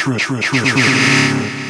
true, true, true, true, true.